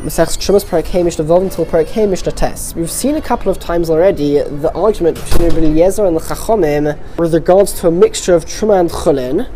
We've seen a couple of times already the argument between Rabbi Eliezer and the Chachomim with regards to a mixture of Truma and Chulin.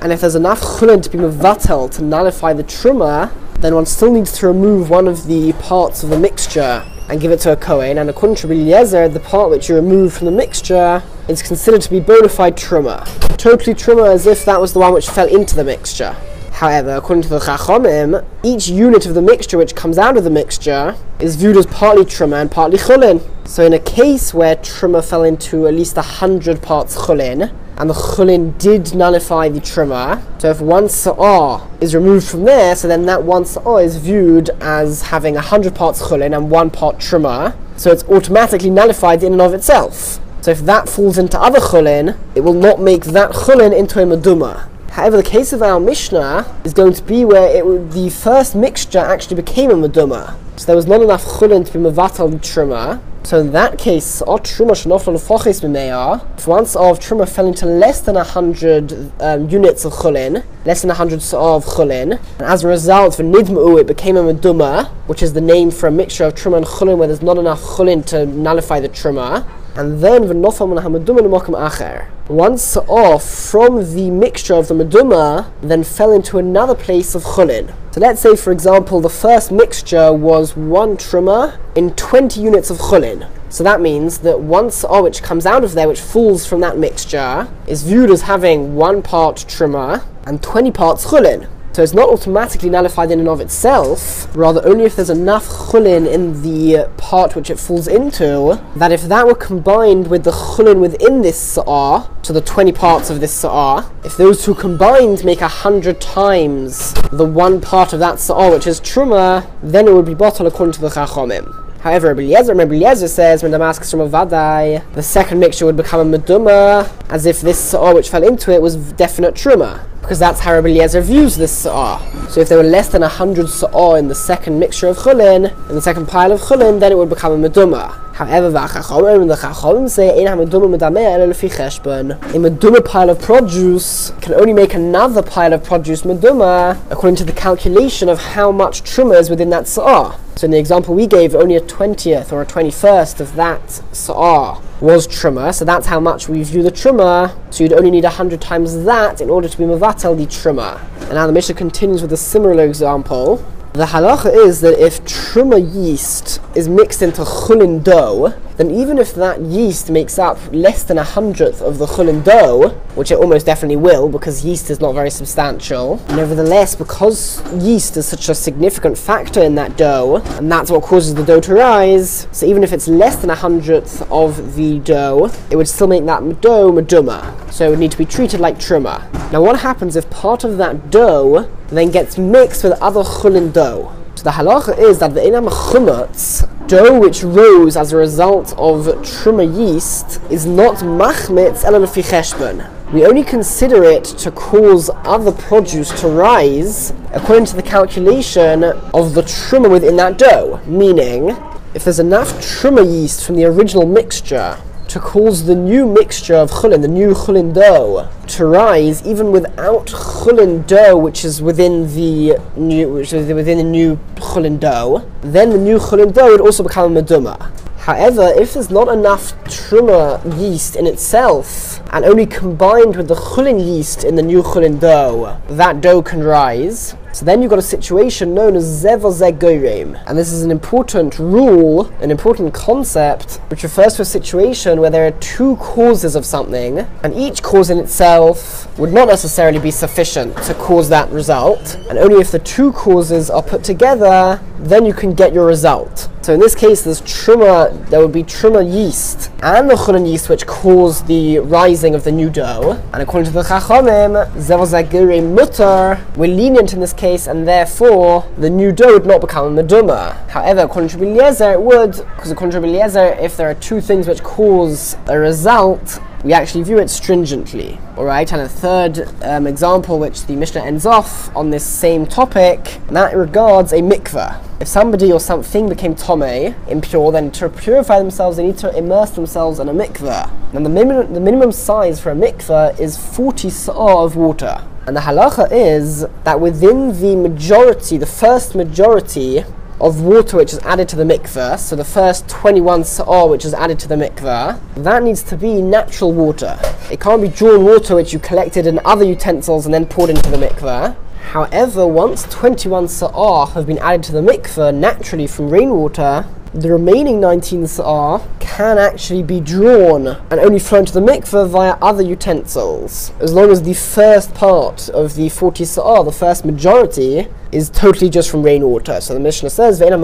And if there's enough Chulin to be Mavatel to nullify the Truma, then one still needs to remove one of the parts of the mixture and give it to a Kohen. And according to Rabbi Eliezer, the part which you remove from the mixture is considered to be bona fide Truma. Totally Truma as if that was the one which fell into the mixture. However, according to the Chachomim, each unit of the mixture which comes out of the mixture is viewed as partly truma and partly chulin. So, in a case where truma fell into at least a hundred parts chulin, and the chulin did nullify the truma, so if one sa'ah is removed from there, so then that one sa'ah is viewed as having a hundred parts chulin and one part truma, so it's automatically nullified in and of itself. So if that falls into other chulin, it will not make that chulin into a meduma. However, the case of our Mishnah is going to be where it, the first mixture actually became a meduma. So there was not enough chulin to be mevatal truma. So in that case, our truma shenofel mimeya. If once of truma fell into less than hundred um, units of chulin, less than hundred of chulin, and as a result, for nidmu it became a meduma, which is the name for a mixture of truma and chulin where there's not enough chulin to nullify the truma and then v'nofam hamaduma l'makam acher. Once off from the mixture of the meduma, then fell into another place of chulin. So let's say, for example, the first mixture was one truma in 20 units of chulin. So that means that one sa'ah which comes out of there, which falls from that mixture, is viewed as having one part truma and 20 parts chulin. So it's not automatically nullified in and of itself, rather only if there's enough chulin in the part which it falls into, that if that were combined with the chulin within this sa'ar, to the 20 parts of this sa'ar, if those two combined make a hundred times the one part of that sa'ar which is truma, then it would be bottled according to the chachomim. However, Rabbi Eliezer, Rabbi says when Damascus from a vadai, the second mixture would become a meduma, as if this sa'ah which fell into it was definite truma, because that's how Rabbi Eliezer views this sa'ah. So if there were less than a hundred sa'ah in the second mixture of chulin, in the second pile of chulin, then it would become a meduma. However, the Chachomim say, Ein ha-meduma medameh ele lefi cheshbon. A meduma pile of produce can only make another pile of produce meduma according to the calculation of how much truma is within that sa'ah. So in the example we gave, only a 20th or a 21st of that sa'ah was truma, so that's how much we view the truma. So you'd only need 100 times that in order to be mavatal the. And now the Mishnah continues with a similar example. The halacha is that if truma yeast is mixed into chulin dough, then even if that yeast makes up less than a hundredth of the chulin dough, which it almost definitely will because yeast is not very substantial, nevertheless, because yeast is such a significant factor in that dough, and that's what causes the dough to rise, so even if it's less than a hundredth of the dough, it would still make that dough meduma. So it would need to be treated like truma. Now, what happens if part of that dough then gets mixed with other chulin dough? So the halacha is that the inam chumutz, dough which rose as a result of truma yeast, is not machmitz el cheshbon. We only consider it to cause other produce to rise according to the calculation of the truma within that dough. Meaning, if there's enough truma yeast from the original mixture to cause the new mixture of chulin, the new chulin dough, to rise even without chulin dough, which is within the new, which is within the new chulin dough, then the new chulin dough would also become a meduma. However, if there's not enough truma yeast in itself, and only combined with the chulin yeast in the new chulin dough, that dough can rise. So then you've got a situation known as zevozegorim. And this is an important rule, an important concept, which refers to a situation where there are two causes of something, and each cause in itself would not necessarily be sufficient to cause that result. And only if the two causes are put together, then you can get your result. So in this case, there's truma, there would be truma yeast and the chulin which cause the rising of the new dough. And according to the Chachamim, zevozegorim mutter, we're lenient in this case, and therefore the new dough would not become meduma. However, according to Eliezer, it would, because according to Eliezer, if there are two things which cause a result, we actually view it stringently. Alright, and a third um, example which the Mishnah ends off on this same topic, and that regards a mikveh. If somebody or something became tome, impure, then to purify themselves, they need to immerse themselves in a mikveh. And the, minimum, the minimum size for a mikveh is 40 sa'ah of water. And the halacha is that within the majority, the first majority of water which is added to the mikveh, so the first 21 sa'ah which is added to the mikveh, that needs to be natural water. It can't be drawn water which you collected in other utensils and then poured into the mikveh. However, once 21 sa'ah have been added to the mikveh naturally from rainwater, the remaining 19 sa'ah can actually be drawn and only flow to the mikveh via other utensils. As long as the first part of the 40 sa'ah, the first majority, is totally just from rainwater. So the Mishnah says, drawn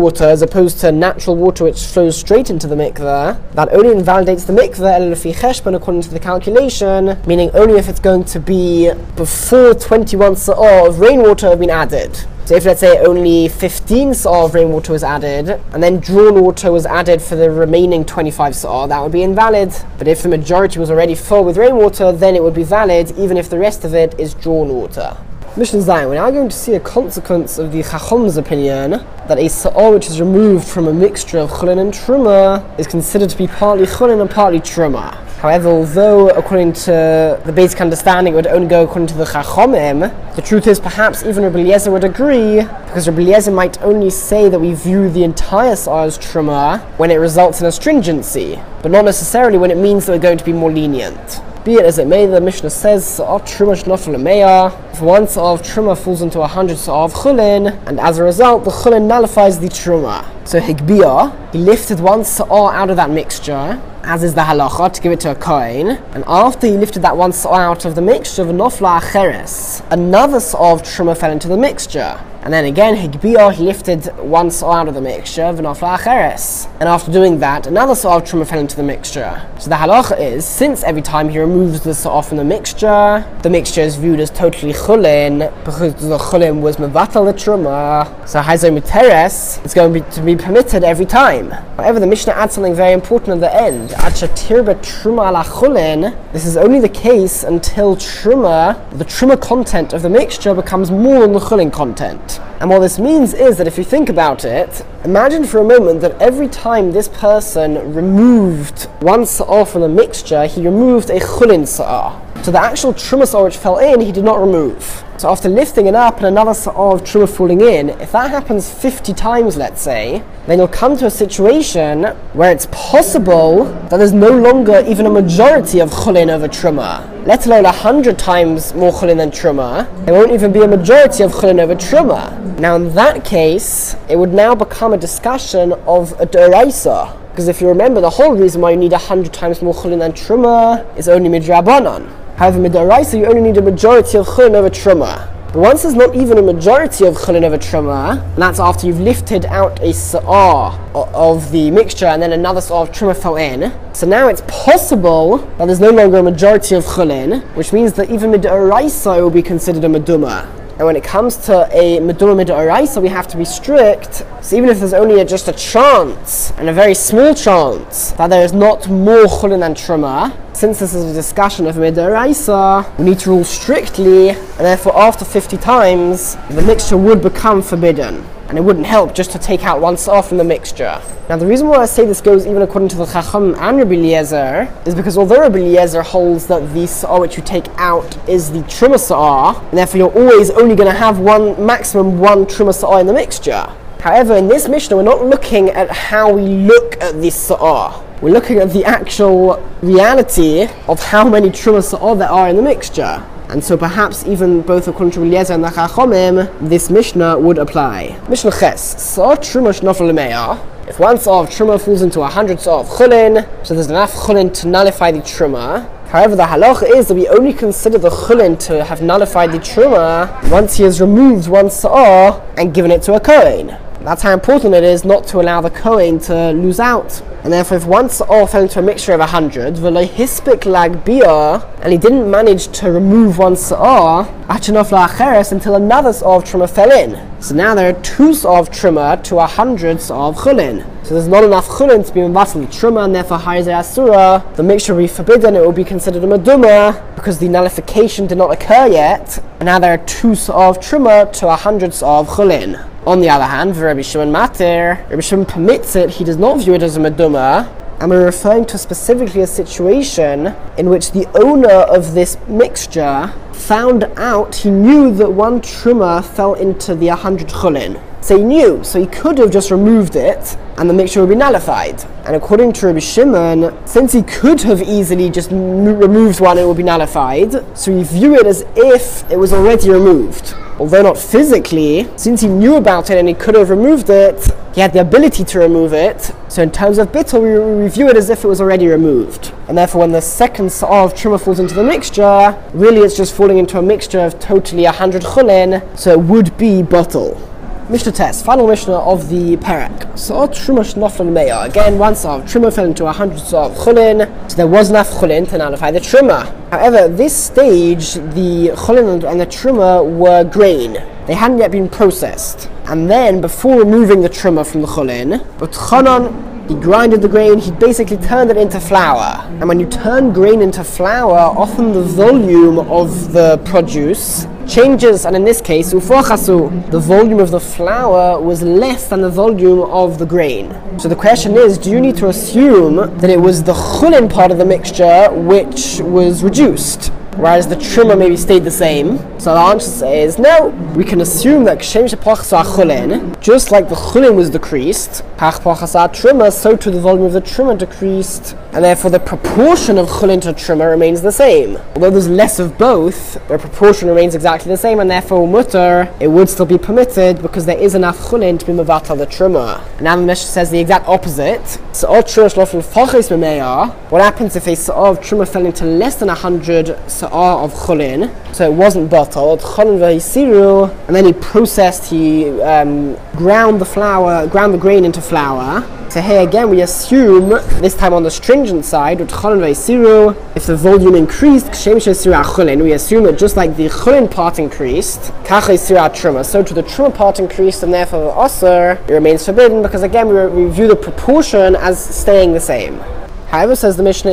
water as opposed to natural water which flows straight into the mikveh, that only invalidates the mikveh according to the calculation, meaning only if it's going to be before 21 sa'ah of rainwater have been added. So if let's say only 15 sa'ah of rainwater was added, and then drawn water was added for the remaining 25 sa'ah, that would be invalid. But if the majority was already full with rainwater, then it would be valid, even if the rest of it is drawn water. Mishnah Zayin, we're now going to see a consequence of the Chachom's opinion that a sa'ah which is removed from a mixture of chulin and truma is considered to be partly chulin and partly truma. However, although according to the basic understanding it would only go according to the Chachomim, the truth is perhaps even Rabbi Eliezer would agree, because Rabbi Eliezer might only say that we view the entire Sa'ah as Truma when it results in astringency, but not necessarily when it means that we're going to be more lenient. Be it as it may, the Mishnah says, Sa'ah Truma Shnofel If one of Truma falls into a hundred Sa'ah of Chulin, and as a result, the Chulin nullifies the Truma. So Higbiyah, he lifted one Sa'ah out of that mixture, as is the halacha, to give it to a kohen. And after he lifted that one out of the mixture of nofla acheres, another sort of truma fell into the mixture. And then again, Higbiyah, he lifted one saw out of the mixture, v'nafla acheres. And after doing that, another saw of truma fell into the mixture. So the halacha is, since every time he removes the saw from the mixture, the mixture is viewed as totally chulin, because the chulin was mevatal the truma. So hazo miteres, it's going to be, to be permitted every time. However, the Mishnah adds something very important at the end. Achatirba truma ala chulin. This is only the case until truma, the truma content of the mixture becomes more than the chulin content. And what this means is that if you think about it, imagine for a moment that every time this person removed one sa'ah from the mixture, he removed a chulin sa'ah. So the actual truma which fell in, he did not remove. So after lifting it up and another sa'ah of truma falling in, if that happens 50 times, let's say, then you'll come to a situation where it's possible that there's no longer even a majority of chulin over truma. Let alone 100 times more chulin than truma. There won't even be a majority of chulin over truma. Now in that case, it would now become a discussion of a deraisa. Because if you remember, the whole reason why you need 100 times more chulin than truma is only midrabanan. However, midaraisa, you only need a majority of chulin over truma. But once there's not even a majority of chulin over truma, and that's after you've lifted out a sa'ah of the mixture and then another sa'ah of truma fell in, so now it's possible that there's no longer a majority of chulin, which means that even midaraisa will be considered a meduma. And when it comes to a Meduma Midoraisa, we have to be strict. So even if there's only a, just a chance, and a very small chance, that there is not more Chulin than Truma, since this is a discussion of Midoraisa, we need to rule strictly, and therefore after 50 times, the mixture would become forbidden and it wouldn't help just to take out one saw from the mixture. Now, the reason why I say this goes even according to the Chacham and Rabbi Eliezer is because although Rabbi Eliezer holds that the saw which you take out is the truma saw, and therefore you're always only going to have one maximum one truma saw in the mixture. However, in this Mishnah, we're not looking at how we look at this saw. We're looking at the actual reality of how many truma saw there are in the mixture. And so perhaps even both according to Eliezer and the Chachomim, this Mishnah would apply. Mishnah Ches, Sa'ah Truma Shnofel If one Sa'ah of Truma falls into a hundred Sa'ah of Chulin, so there's enough Chulin to nullify the Truma. However, the halacha is that we only consider the chulin to have nullified the truma once he has removed one sa'ah and given it to a kohen. That's how important it is not to allow the kohen to lose out and therefore, if one sa'ah fell into a mixture of a hundred, hispik lag bia, and he didn't manage to remove one sa'ah, achanof la'acheres, until another sa'ah of truma fell in. So now there are two sa'ah of truma to a hundred of chulin. So there's not enough chulin to be mavatal truma, and therefore haize asura. The mixture will be forbidden. It will be considered a meduma because the nullification did not occur yet. And now there are two of truma to a hundred sa'ah of chulin. On the other hand, Rabbi Shimon Matir, Rabbi Shimon permits it, he does not view it as a meduma, and we're referring to specifically a situation in which the owner of this mixture found out, he knew that one truma fell into the 100 chulin. So he knew, so he could have just removed it and the mixture would be nullified. And according to Rabbi Shimon, since he could have easily just m- removed one, it would be nullified, so he view it as if it was already removed. Although not physically, since he knew about it and he could have removed it, he had the ability to remove it. So in terms of bittul, we, we view it as if it was already removed. And therefore, when the second sa'ah of truma falls into the mixture, really it's just falling into a mixture of totally 100 chulin, so it would be batel. Mishnah Tes, final Mishnah of the Parak. So Truma Shnoflan Meya. Again, once of Truma fell into a hundred of Chulin, so there was enough Chulin to nullify the Truma. However, this stage, the Chulin and the Truma were grain. They hadn't yet been processed. And then, before removing the Truma from the Chulin, but Chanan he grinded the grain, he basically turned it into flour. And when you turn grain into flour, often the volume of the produce changes, and in this case, ufochasu, the volume of the flour was less than the volume of the grain. So the question is, do you need to assume that it was the chulin part of the mixture which was reduced? Whereas the truma maybe stayed the same. So the answer is no. We can assume that chulin, just like the chulin was decreased, truma, so too the volume of the truma decreased, and therefore the proportion of chulin to truma remains the same. Although there's less of both, the proportion remains exactly the same, and therefore mutter, it would still be permitted because there is enough chulin to be mavatal the truma. And now the Mishnah says the exact opposite. So what happens if a sa'ah of truma fell into less than hundred sa'ah of chulin, so it wasn't batal, chulin v'hisiru, and then he processed, he um, ground the flour, ground the grain into flour. So here again we assume, this time on the stringent side, with chulin v'hisiru, if the volume increased, chulin, we assume that just like the chulin part increased, kach truma, so to the truma part increased, and therefore the osir, it remains forbidden, because again we, we view the proportion as staying the same. However, says the Mishnah,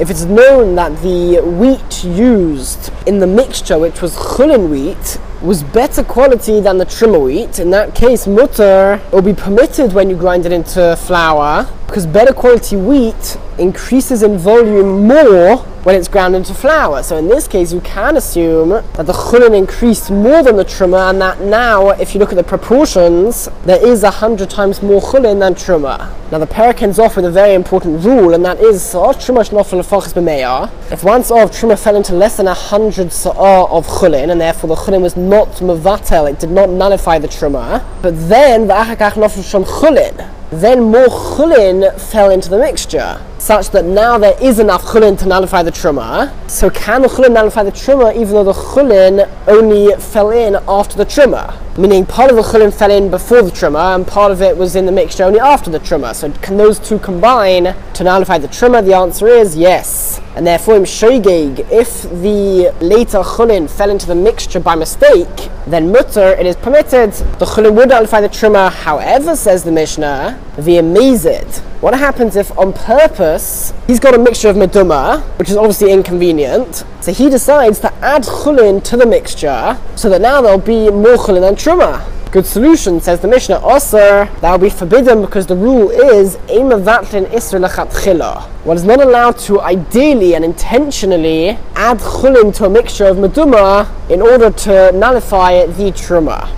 if it's known that the wheat used in the mixture, which was chulin wheat, was better quality than the truma wheat, in that case, mutter will be permitted when you grind it into flour, because better quality wheat increases in volume more when it's ground into flour. So in this case, you can assume that the chulin increased more than the truma, and that now, if you look at the proportions, there is a hundred times more chulin than truma. Now the parak ends off with a very important rule, and that is truma If one of truma fell into less than a hundred sa'ah of chulin, and therefore the chulin was not mavatel, it did not nullify the truma, but then the achakach nofel chulin then more chulin fell into the mixture, such that now there is enough chulin to nullify the truma. So can the chulin nullify the truma even though the chulin only fell in after the truma? Meaning part of the chulin fell in before the truma and part of it was in the mixture only after the truma. So can those two combine to nullify the truma? The answer is yes. And therefore, in shoigeg, if the later chulin fell into the mixture by mistake, then mutter, it is permitted. The chulin would nullify the truma. However, says the Mishnah, the amazed. What happens if on purpose he's got a mixture of meduma, which is obviously inconvenient, so he decides to add chulin to the mixture so that now there'll be more chulin than truma? Good solution, says the Mishnah. Osir, that will be forbidden because the rule is What is not allowed to ideally and intentionally add chulin to a mixture of meduma in order to nullify the truma.